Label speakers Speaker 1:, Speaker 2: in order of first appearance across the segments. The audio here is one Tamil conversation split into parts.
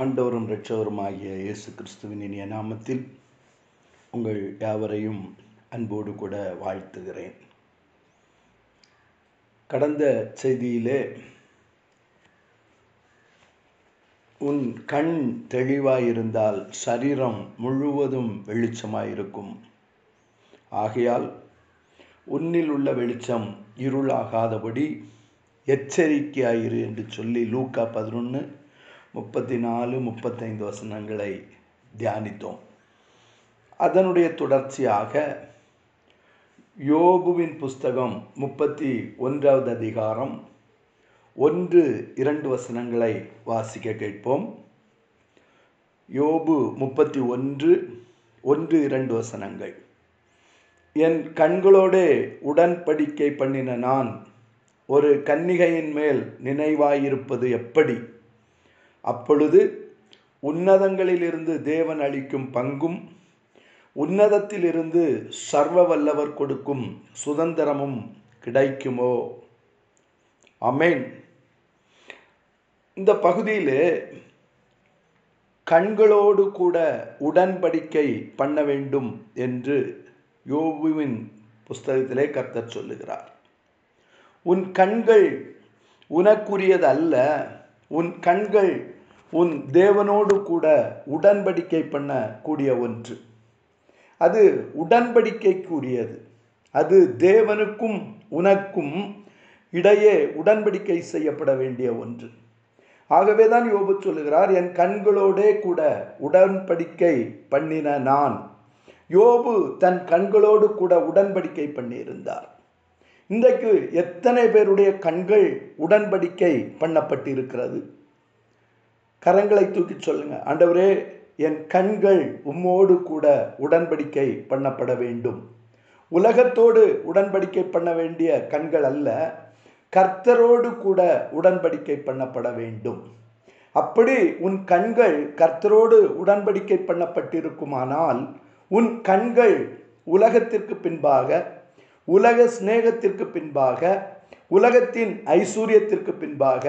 Speaker 1: ஆண்டவரும் இரட்சவருமாகிய இயேசு கிறிஸ்துவின் இனிய நாமத்தில் உங்கள் யாவரையும் அன்போடு கூட வாழ்த்துகிறேன். கடந்த செய்தியிலே உன் கண் தெளிவாயிருந்தால் சரீரம் முழுவதும் வெளிச்சமாயிருக்கும். ஆகையால் உன்னில் உள்ள வெளிச்சம் இருளாகாதபடி எச்சரிக்கையாயிரு என்று சொல்லி லூக்கா பதினொன்று முப்பத்தி நாலு முப்பத்தைந்து வசனங்களை தியானித்தோம். அதனுடைய தொடர்ச்சியாக யோபுவின் புஸ்தகம் முப்பத்தி ஒன்றாவது அதிகாரம் ஒன்று இரண்டு வசனங்களை வாசிக்க கேட்போம். யோபு முப்பத்தி ஒன்று ஒன்று இரண்டு வசனங்கள். என் கண்களோடே உடன்படிக்கை பண்ணின நான் ஒரு கன்னிகையின் மேல் நினைவாயிருப்பது எப்படி? அப்பொழுது உன்னதங்களிலிருந்து தேவன் அளிக்கும் பங்கும் உன்னதத்திலிருந்து சர்வ வல்லவர் கொடுக்கும் சுதந்திரமும் கிடைக்குமோ? அமேன் இந்த பகுதியில் கண்களோடு கூட உடன்படிக்கை பண்ண வேண்டும் என்று யோபுவின் புஸ்தகத்திலே கர்த்தர் சொல்லுகிறார். உன் கண்கள் உனக்குரியது அல்ல உன் கண்கள் உன் தேவனோடு கூட உடன்படிக்கை பண்ணக்கூடிய ஒன்று. அது உடன்படிக்கைக்குரியது. அது தேவனுக்கும் உனக்கும் இடையே உடன்படிக்கை செய்யப்பட வேண்டிய ஒன்று. ஆகவே தான் யோபு சொல்லுகிறார் என் கண்களோடே கூட உடன்படிக்கை பண்ணின நான். யோபு தன் கண்களோடு கூட உடன்படிக்கை பண்ணியிருந்தார். இன்றைக்கு எத்தனை பேருடைய கண்கள் உடன்படிக்கை பண்ணப்பட்டிருக்கிறது? கரங்களை தூக்கி சொல்லுங்க. ஆண்டவரே என் கண்கள் உம்மோடு கூட உடன்படிக்கை பண்ணப்பட வேண்டும். உலகத்தோடு உடன்படிக்கை பண்ண வேண்டிய கண்கள் அல்ல கர்த்தரோடு கூட உடன்படிக்கை பண்ணப்பட வேண்டும். அப்படி உன் கண்கள் கர்த்தரோடு உடன்படிக்கை பண்ணப்பட்டிருக்குமானால் உன் கண்கள் உலகத்திற்கு பின்பாக உலக சிநேகத்திற்கு பின்பாக உலகத்தின் ஐஸ்வர்யத்திற்கு பின்பாக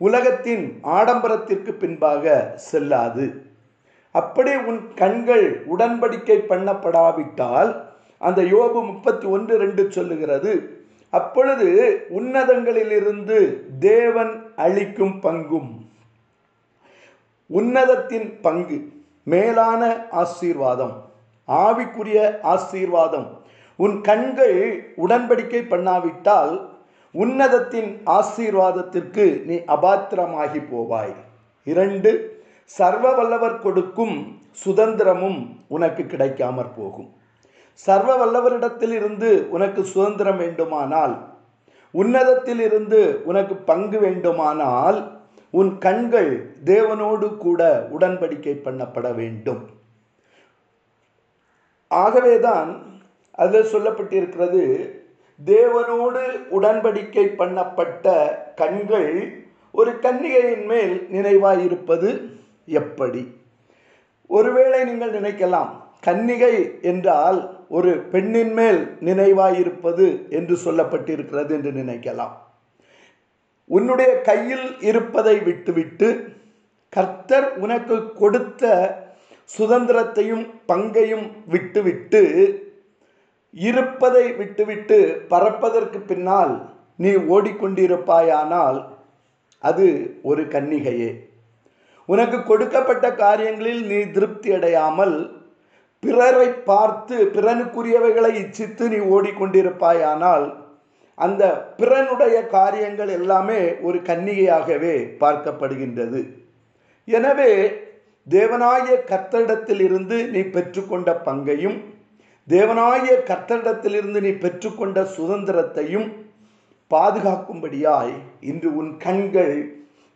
Speaker 1: உலகத்தின் ஆடம்பரத்திற்கு பின்பாக செல்லாது. அப்படி உன் கண்கள் உடன்படிக்கை பண்ணப்படாவிட்டால் அந்த யோபு முப்பத்தி ஒன்று ரெண்டு சொல்லுகிறது அப்பொழுது உன்னதங்களிலிருந்து தேவன் அளிக்கும் பங்கும் உன்னதத்தின் பங்கு மேலான ஆசீர்வாதம் ஆவிக்குரிய ஆசீர்வாதம் உன் கண்கள் உடன்படிக்கை பண்ணாவிட்டால் உன்னதத்தின் ஆசீர்வாதத்திற்கு நீ அபாத்திரமாகி போவாய். இரண்டு சர்வ வல்லவர் கொடுக்கும் சுதந்திரமும் உனக்கு கிடைக்காமற் போகும். சர்வ வல்லவரிடத்தில் இருந்து உனக்கு சுதந்திரம் வேண்டுமானால் உன்னதத்தில் இருந்து உனக்கு பங்கு வேண்டுமானால் உன் கண்கள் தேவனோடு கூட உடன்படிக்கை பண்ணப்பட வேண்டும். ஆகவேதான் அதில் சொல்லப்பட்டிருக்கிறது. தேவனோடு உடன்படிக்கை பண்ணப்பட்ட கண்கள் ஒரு கன்னிகையின் மேல் நினைவாயிருப்பது எப்படி? ஒருவேளை நீங்கள் நினைக்கலாம் கன்னிகை என்றால் ஒரு பெண்ணின் மேல் நினைவாயிருப்பது என்று சொல்லப்பட்டிருக்கிறது என்று நினைக்கலாம். உன்னுடைய கையில் இருப்பதை விட்டுவிட்டு கர்த்தர் உனக்கு கொடுத்த சுதந்திரத்தையும் பங்கையும் விட்டுவிட்டு இருப்பதை விட்டுவிட்டு பறப்பதற்கு பின்னால் நீ ஓடிக்கொண்டிருப்பாயானால் அது ஒரு கன்னிகையே. உனக்கு கொடுக்கப்பட்ட காரியங்களில் நீ திருப்தி அடையாமல் பிறரை பார்த்து பிறனுக்குரியவைகளை இச்சித்து நீ ஓடிக்கொண்டிருப்பாயானால் அந்த பிறனுடைய காரியங்கள் எல்லாமே ஒரு கன்னிகையாகவே பார்க்கப்படுகின்றது. எனவே தேவனாய இருந்து நீ பெற்றுக்கொண்ட பங்கையும் தேவனாய கர்த்தரிடத்திலிருந்து நீ பெற்றுக்கொண்ட சுதந்திரத்தையும் பாதுகாக்கும்படியாய் இன்று உன் கண்கள்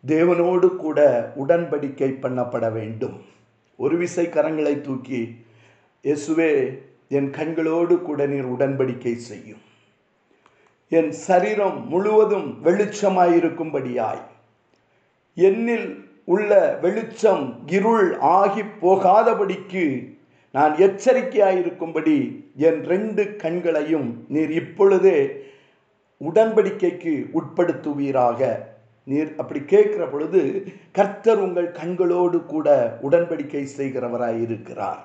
Speaker 1: தேவனோடு கூட உடன்படிக்கை பண்ணப்பட வேண்டும். ஒரு விசை கரங்களை தூக்கி இயேசுவே என் கண்களோடு கூட நீர் உடன்படிக்கை செய்யும். என் சரீரம் முழுவதும் வெளிச்சமாயிருக்கும்படியாய். என்னில் உள்ள வெளிச்சம் இருள் ஆகி போகாதபடிக்கு நான் எச்சரிக்கையாயிருக்கும்படி என் ரெண்டு கண்களையும் நீர் இப்பொழுதே உடன்படிக்கைக்கு உட்படுத்துவீராக. நீர் அப்படி கேட்கிற பொழுது கர்த்தர் உங்கள் கண்களோடு கூட உடன்படிக்கை செய்கிறவராய் இருக்கிறார்.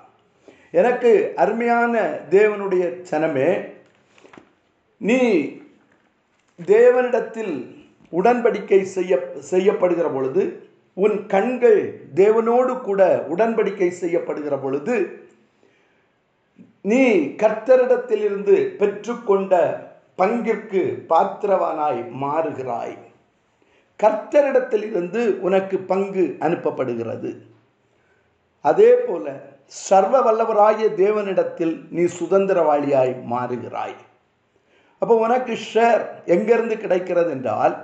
Speaker 1: எனக்கு அருமையான தேவனுடைய சனமே நீ தேவனிடத்தில் உடன்படிக்கை செய்ய செய்யப்படுகிற பொழுது உன் கண்கள் தேவனோடு கூட உடன்படிக்கை செய்யப்படுகிற பொழுது நீ கர்த்தரிடத்திலிருந்து பெற்றுக்கொண்ட பங்கிற்கு பாத்திரவானாய் மாறுகிறாய். கர்த்தரிடத்திலிருந்து உனக்கு பங்கு அனுப்பப்படுகிறது. அதே போல சர்வ வல்லவராய தேவனிடத்தில் நீ சுதந்திரவாளியாய் மாறுகிறாய். அப்போ உனக்கு ஷேர் எங்கிருந்து கிடைக்கிறது என்றால்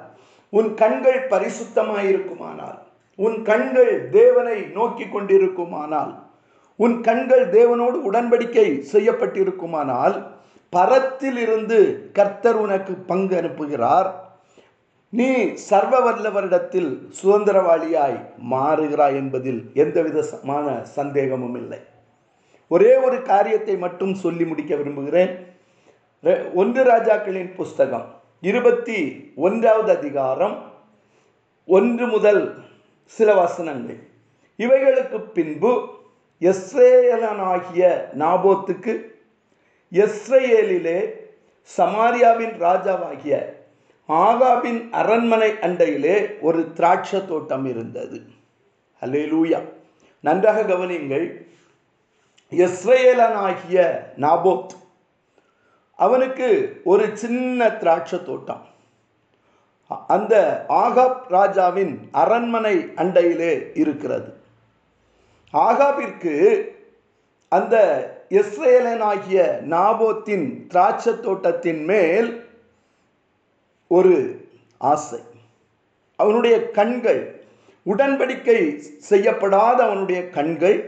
Speaker 1: உன் கண்கள் பரிசுத்தமாய் இருக்குமானால் உன் கண்கள் தேவனை நோக்கி கொண்டிருக்குமானால் உன் கண்கள் தேவனோடு உடன்படிக்கை செய்யப்பட்டிருக்குமானால் பரத்தில் இருந்து கர்த்தர் உனக்கு பங்கு அனுப்புகிறார். நீ சர்வ வல்லவரிடத்தில் சுதந்திரவாளியாய் மாறுகிறாய் என்பதில் எந்த விதமான சந்தேகமும் இல்லை. ஒரே ஒரு காரியத்தை மட்டும் சொல்லி முடிக்க விரும்புகிறேன். ஒன்று ராஜாக்களின் புஸ்தகம் இருபத்தி ஒன்றாவது அதிகாரம் ஒன்று முதல் சில வசனங்கள். இவைகளுக்கு பின்பு எஸ்ரேலனாகிய நாபோத்துக்கு எஸ்ரேலிலே சமாரியாவின் ராஜாவாகிய ஆகாவின் அரண்மனை அண்டையிலே ஒரு திராட்சை தோட்டம் இருந்தது. அல்லேலூயா நன்றாக கவனியுங்கள் எஸ்ரேலனாகிய நாபோத் அவனுக்கு ஒரு சின்ன திராட்சை தோட்டம் அந்த ஆகாப் ராஜாவின் அரண்மனை அண்டையிலே இருக்கிறது. ஆகாபிற்கு அந்த இஸ்ரேலனாகிய நாபோத்தின் திராட்சை தோட்டத்தின் மேல் ஒரு ஆசை. அவனுடைய கண்கள் உடன்படிக்கை செய்யப்படாத அவனுடைய கண்கள்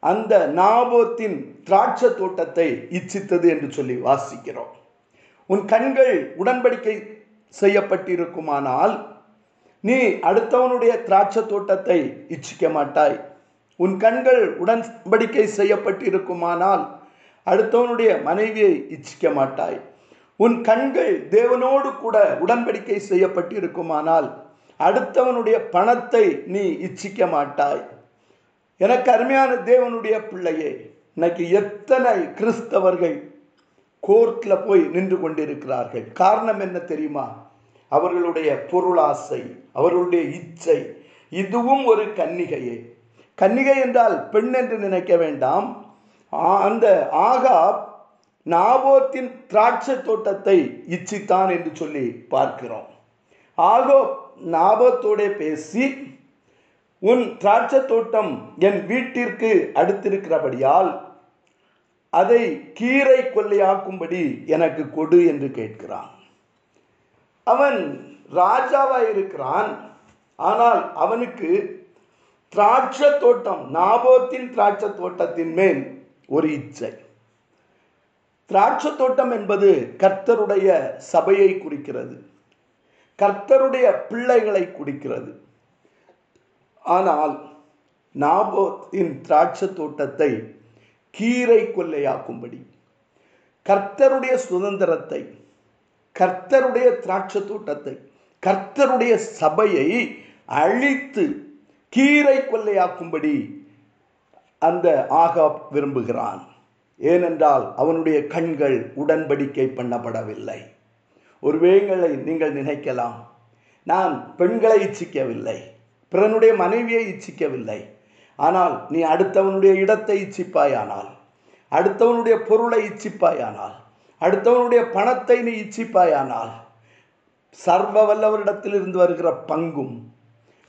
Speaker 1: அந்த நாபோத்தின் திராட்சை தோட்டத்தை இச்சித்தது என்று சொல்லி வாசிக்கிறோம். உன் கண்கள் உடன்படிக்கை செய்யப்பட்டிருக்குமானால் நீ அடுத்தவனுடைய திராட்சை தோட்டத்தை இச்சிக்க மாட்டாய். உன் கண்கள் உடன்படிக்கை செய்யப்பட்டிருக்குமானால் அடுத்தவனுடைய மனைவியை இச்சிக்க மாட்டாய். உன் கண்கள் தேவனோடு கூட உடன்படிக்கை செய்யப்பட்டிருக்குமானால் அடுத்தவனுடைய பணத்தை நீ இச்சிக்க மாட்டாய். எனக்கு அருமையான தேவனுடைய பிள்ளையே இன்னைக்கு எத்தனை கிறிஸ்தவர்கள் கோர்ட்டில் போய் நின்று கொண்டிருக்கிறார்கள். காரணம் என்ன தெரியுமா? அவர்களுடைய பொருளாசை அவர்களுடைய இச்சை இதுவும் ஒரு கன்னிகையே. கன்னிகை என்றால் பெண் என்று நினைக்க வேண்டாம். ஆ- அந்த ஆகாப் நாபோத்தின் திராட்சை தோட்டத்தை இச்சித்தான் என்று சொல்லி பார்க்கிறோம். ஆகோ நாபோத்தோட பேசி உன் திராட்சை தோட்டம் என் வீட்டிற்கு அடுத்திருக்கிறபடியால் அதை கீரை கொள்ளையாக்கும்படி எனக்கு கொடு என்று கேட்கிறான். அவன் ராஜாவாக இருக்கிறான் ஆனால் அவனுக்கு திராட்சை தோட்டம் நாபோத்தின் திராட்சை தோட்டத்தின் மேல் ஒரு இச்சை. திராட்சை தோட்டம் என்பது கர்த்தருடைய சபையை குறிக்கிறது. கர்த்தருடைய பிள்ளைகளை குறிக்கிறது. ஆனால் நாபோத்தின் திராட்சை தோட்டத்தை கீரை கொள்ளையாக்கும்படி கர்த்தருடைய சுதந்திரத்தை கர்த்தருடைய திராட்சை தோட்டத்தை கர்த்தருடைய சபையை அழித்து கீரை கொள்ளையாக்கும்படி அந்த ஆகாப் விரும்புகிறான். ஏனென்றால் அவனுடைய கண்கள் உடன்படிக்கை பண்ணப்படவில்லை. ஒருவேளை நீங்கள் நினைக்கலாம். நான் பெண்களை இச்சிக்கவில்லை. பிறனுடைய மனைவியை இச்சிக்கவில்லை. ஆனால் நீ அடுத்தவனுடைய இடத்தை இச்சிப்பாயானால் அடுத்தவனுடைய பொருளை இச்சிப்பாயானால் அடுத்தவனுடைய பணத்தை நீ இச்சிப்பாயானால் சர்வ வல்லவரிடத்திலிருந்து வருகிற பங்கும்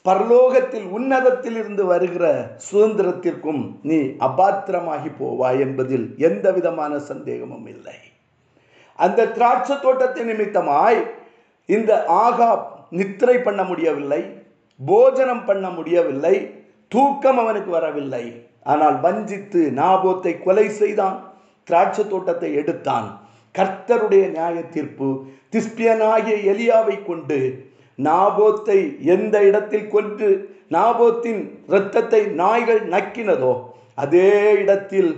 Speaker 1: பரலோகத்தில் உன்னதத்தில் இருந்து வருகிற சுதந்திரத்திற்கும் நீ அபாத்திரமாகி போவாய் என்பதில் எந்த விதமான சந்தேகமும் இல்லை. அந்த திராட்சை தோட்டத்தை நிமித்தமாய் இந்த ஆகா நித்திரை பண்ண முடியவில்லை போஜனம் பண்ண முடியவில்லை தூக்கம் அவனுக்கு வரவில்லை. ஆனால் வஞ்சித்து நாபோத்தை கொலை செய்தான் திராட்சை தோட்டத்தை எடுத்தான். கர்த்தருடைய நியாய தீர்ப்பு திஸ்பியனாகிய எலியாவை கொண்டு நாபோத்தை எந்த இடத்தில் கொன்று நாபோத்தின் இரத்தத்தை நாய்கள் நக்கினதோ அதே இடத்தில்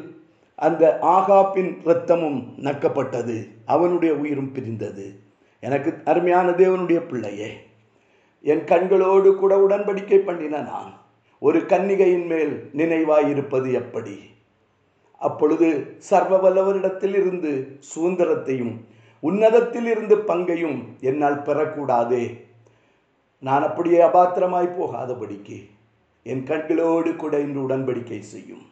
Speaker 1: அந்த ஆகாப்பின் இரத்தமும் நக்கப்பட்டது. அவனுடைய உயிரும் பிரிந்தது. எனக்கு அருமையான தேவனுடைய பிள்ளையே என் கண்களோடு கூட உடன்படிக்கை பண்ணின நான் ஒரு கன்னிகையின் மேல் நினைவாயிருப்பது எப்படி? அப்பொழுது சர்வ வல்லவரிடத்தில் இருந்து சுதந்திரத்தையும் உன்னதத்தில் இருந்து பங்கையும் என்னால் பெறக்கூடாதே. நான் அப்படியே அபாத்திரமாய் போகாதபடிக்கு என் கண்களோடு கூட இன்று உடன்படிக்கை செய்யும்.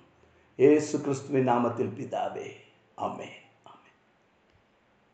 Speaker 1: ஏசு கிறிஸ்துவின் நாமத்தில் பிதாவே. ஆமென்.